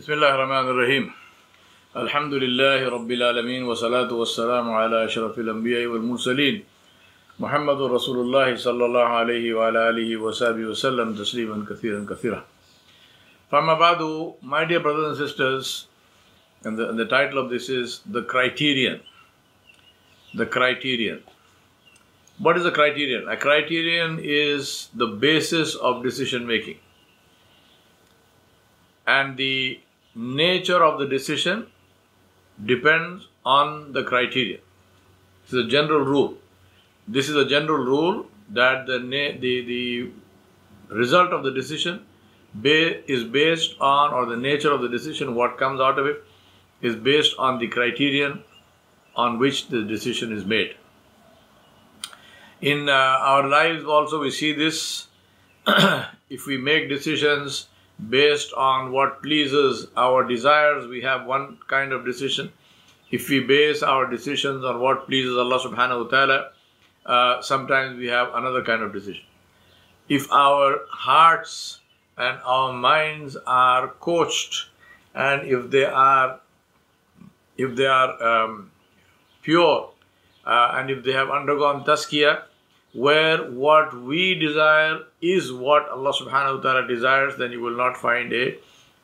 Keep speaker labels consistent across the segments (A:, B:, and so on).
A: بسم الله الرحمن الرحيم. الحمد لله رب العالمين والصلاة والسلام على أشرف الأنبياء والمرسلين. محمد رسول الله صلى الله عليه وعلى آله وصحبه وسلم تسليما كثيرا كثيرا. فما بعد my dear brothers and sisters and the, and the title of this is the criterion. The criterion. What is a criterion? A criterion is the basis of decision making. And the nature of the decision depends on the criteria. This is a general rule. This is a general rule that the the, the result of the decision ba- is based on, or the nature of the decision, what comes out of it, is based on the criterion on which the decision is made. In uh, our lives, also, we see this. if we make decisions based on what pleases our desires, we have one kind of decision. If we base our decisions on what pleases Allah subhanahu wa ta'ala, uh, sometimes we have another kind of decision. If our hearts and our minds are coached and if they are if they are um, pure uh, and if they have undergone tazkiyah, where what we desire is what Allah subhanahu wa ta'ala desires, then you will not find a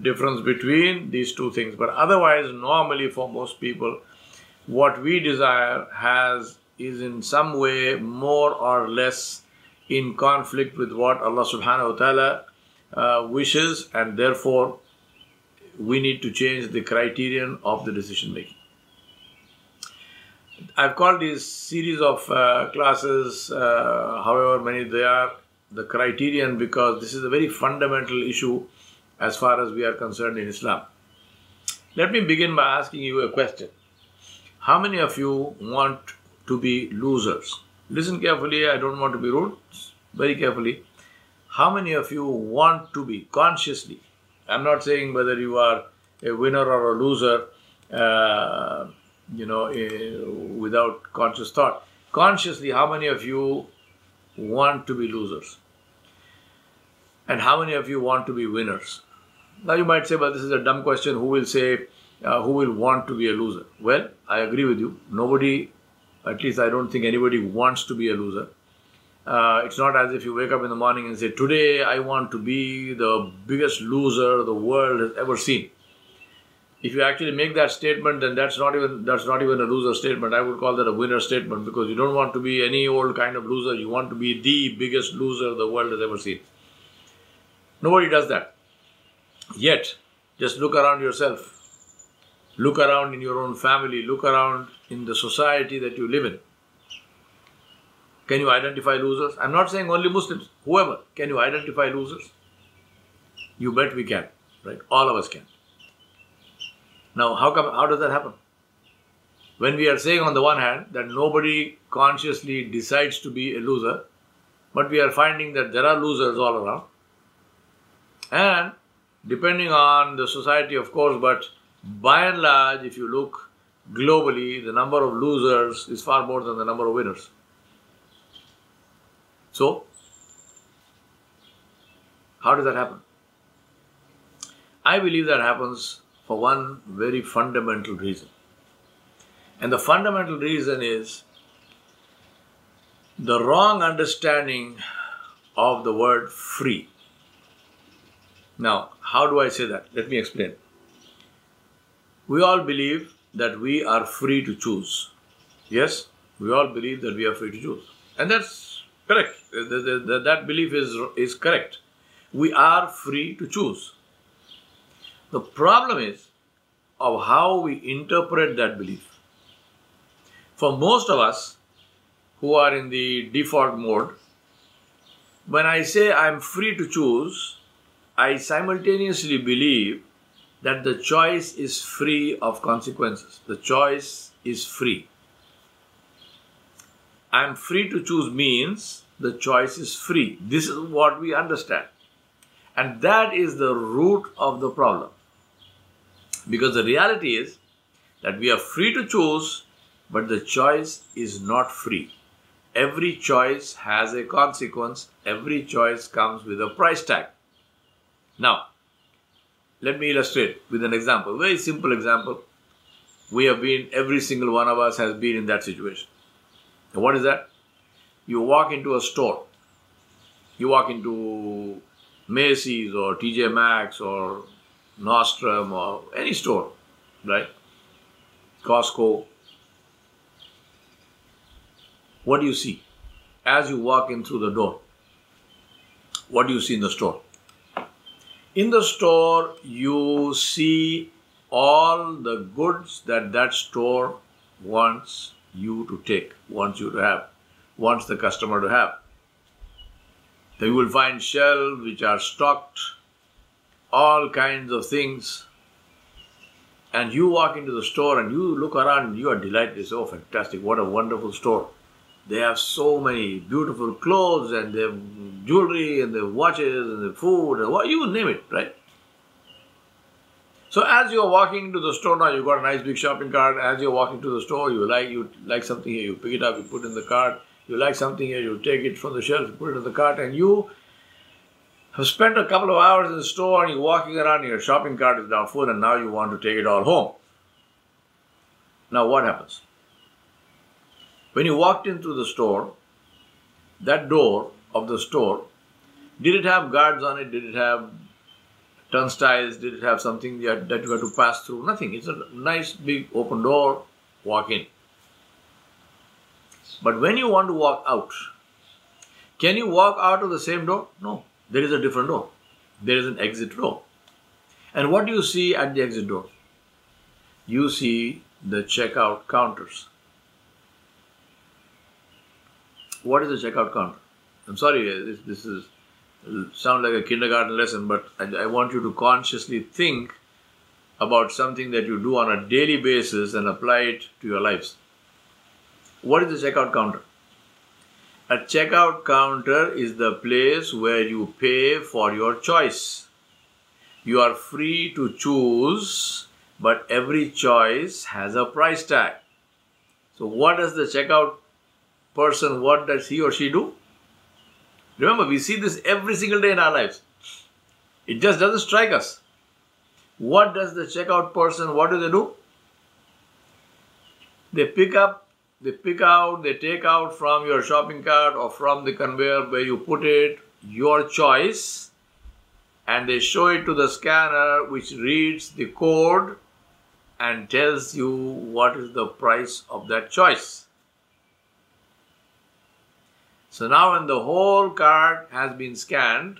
A: difference between these two things. But otherwise, normally for most people, what we desire has is in some way more or less in conflict with what Allah subhanahu wa ta'ala uh, wishes, and therefore we need to change the criterion of the decision making. I've called this series of uh, classes, uh, however many they are, the criterion because this is a very fundamental issue as far as we are concerned in Islam. Let me begin by asking you a question. How many of you want to be losers? Listen carefully, I don't want to be rude, very carefully. How many of you want to be consciously? I'm not saying whether you are a winner or a loser. Uh, you know, uh, without conscious thought. Consciously, how many of you want to be losers? And how many of you want to be winners? Now, you might say, well, this is a dumb question. Who will say, uh, who will want to be a loser? Well, I agree with you. Nobody, at least I don't think anybody wants to be a loser. Uh, it's not as if you wake up in the morning and say, Today I want to be the biggest loser the world has ever seen if you actually make that statement, then that's not even that's not even a loser statement. I would call that a winner statement because you don't want to be any old kind of loser. You want to be the biggest loser the world has ever seen. Nobody does that. Yet, just look around yourself. Look around in your own family. Look around in the society that you live in. Can you identify losers? I'm not saying only Muslims. Whoever. Can you identify losers? You bet we can. Right? All of us can. Now, how come? How does that happen? When we are saying on the one hand that nobody consciously decides to be a loser, but we are finding that there are losers all around, and depending on the society, of course, but by and large, if you look globally, the number of losers is far more than the number of winners. So, how does that happen? I believe that happens for one very fundamental reason. And the fundamental reason is the wrong understanding of the word free. Now, how do I say that? Let me explain. We all believe that we are free to choose. Yes, we all believe that we are free to choose. And that's correct. That belief is, is correct. We are free to choose. The problem is of how we interpret that belief. For most of us who are in the default mode, when I say I'm free to choose, I simultaneously believe that the choice is free of consequences. The choice is free. I'm free to choose means the choice is free. This is what we understand. And that is the root of the problem. Because the reality is that we are free to choose, but the choice is not free. Every choice has a consequence, every choice comes with a price tag. Now, Let me illustrate with an example, very simple example. We have been, every single one of us has been in that situation. What is that? You walk into a store, you walk into Macy's or TJ Maxx or Nordstrom or any store, right? Costco. What do you see as you walk in through the door? What do you see in the store? In the store, you see all the goods that that store wants you to take, wants you to have, wants the customer to have. Then you will find shelves which are stocked, all kinds of things. And you walk into the store and you look around you are delighted. Oh, fantastic, what a wonderful store. They have so many beautiful clothes and they have jewelry and the watches and the food and what you name it, right? So as you're walking into the store now, you've got a nice big shopping cart. As you're walking to the store, you like you like something here, you pick it up, you put it in the cart. You like something here, you take it from the shelf, you put it in the cart, and you have spent a couple of hours in the store and you're walking around, and your shopping cart is now full, and now you want to take it all home. Now what happens? When you walked into the store, that door of the store, did it have guards on it? Did it have turnstiles? Did it have something that, that you had to pass through? Nothing. It's a nice big open door, walk in. But when you want to walk out, can you walk out of the same door? No. There is a different door. There is an exit door. And what do you see at the exit door? You see the checkout counters. What is a checkout counter? I'm sorry, uh, this, this is uh, sound like a kindergarten lesson, but I, I want you to consciously think about something that you do on a daily basis and apply it to your lives. What is the checkout counter? A checkout counter is the place where you pay for your choice. You are free to choose, but every choice has a price tag. So, what does the checkout person, what does he or she do? Remember, we see this every single day in our lives. It just doesn't strike us. What does the checkout person, what do they do? They pick up, they pick out, they take out from your shopping cart or from the conveyor where you put it your choice and they show it to the scanner which reads the code and tells you what is the price of that choice. So now when the whole cart has been scanned,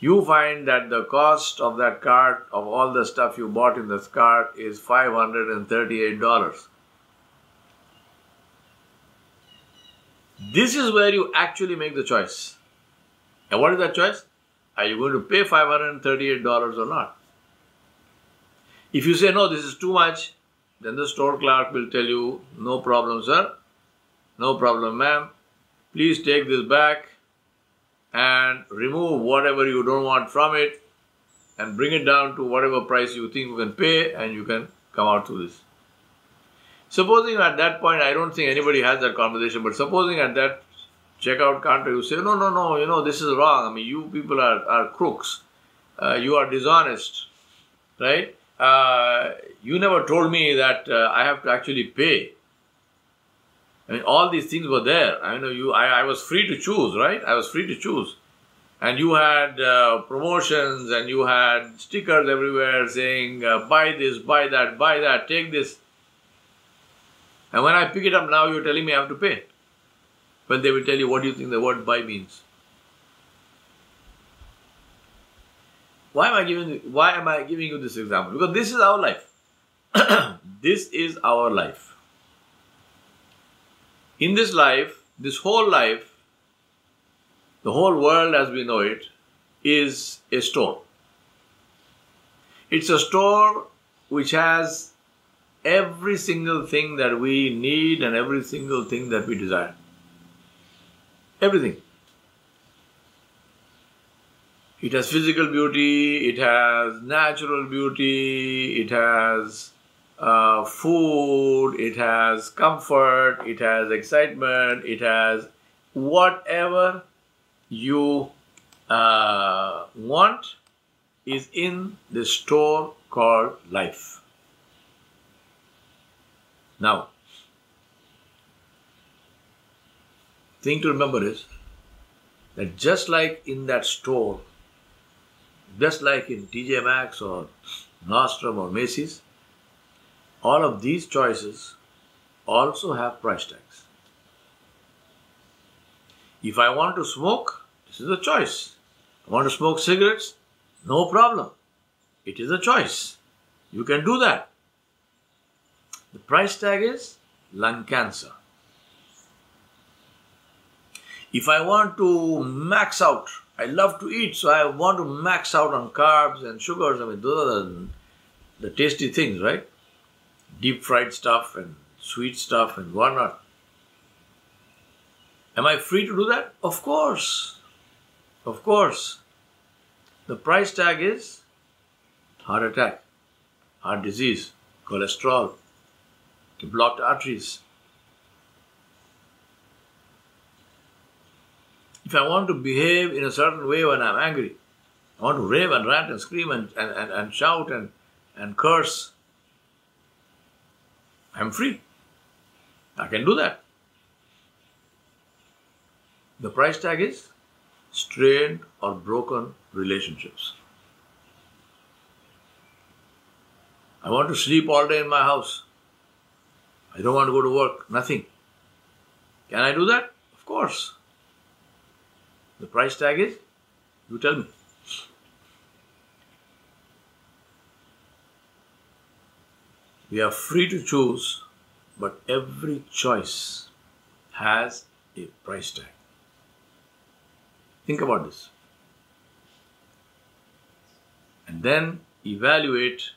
A: you find that the cost of that cart, of all the stuff you bought in this cart, is $538. This is where you actually make the choice. And what is that choice? Are you going to pay $538 or not? If you say, no, this is too much, then the store clerk will tell you, no problem, sir. No problem, ma'am please take this back and remove whatever you don't want from it and bring it down to whatever price you think you can pay and you can come out through this. Supposing at that point, I don't think anybody has that conversation, but supposing at that checkout counter you say, no, no, no, you know, this is wrong. I mean, you people are, are crooks. Uh, you are dishonest, right? Uh, you never told me that uh, I have to actually pay I mean, all these things were there. I know you. I, I was free to choose, right? I was free to choose, and you had uh, promotions and you had stickers everywhere saying, uh, "Buy this, buy that, buy that, take this." And when I pick it up now, you're telling me I have to pay. When they will tell you, what do you think the word "buy" means? Why am I giving? Why am I giving you this example? Because this is our life. this is our life in this life, this whole life, the whole world as we know it, is a store. It's a store which has every single thing that we need and every single thing that we desire. Everything. It has physical beauty, it has natural beauty, it has uh, food, it has comfort, it has excitement, it has whatever you uh, want is in the store called life. Now, thing to remember is that just like in that store, just like in TJ Maxx or Nordstrom or Macy's, all of these choices also have price tags. If I want to smoke, this is a choice. I want to smoke cigarettes, no problem. It is a choice. You can do that. The price tag is lung cancer. If I want to max out, I love to eat, so I want to max out on carbs and sugars. I mean, those are the, the tasty things, right? Deep fried stuff and sweet stuff and whatnot. Am I free to do that? Of course. Of course. The price tag is heart attack, heart disease, cholesterol, blocked arteries. If I want to behave in a certain way when I'm angry, I want to rave and rant and scream and, and, and, and shout and, and curse, I'm free. I can do that. The price tag is strained or broken relationships. I want to sleep all day in my house. I don't want to go to work, nothing. Can I do that? Of course. The price tag is? You tell me. We are free to choose, but every choice has a price tag. Think about this. And then evaluate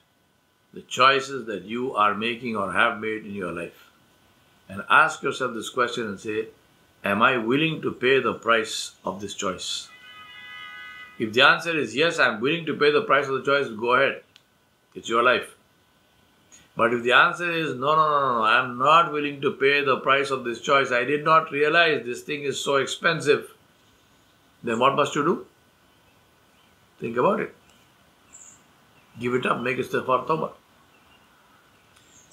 A: the choices that you are making or have made in your life. And ask yourself this question and say, Am I willing to pay the price of this choice? If the answer is yes, I'm willing to pay the price of the choice, go ahead. It's your life. But if the answer is no, no, no, no, I'm not willing to pay the price of this choice, I did not realize this thing is so expensive, then what must you do? Think about it. Give it up, make istighfar tawbah.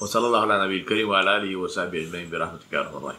A: وصلى الله على نبي الكريم وعلى آله وصحبه أجمعين برحمتك يا أرحم الراحمين.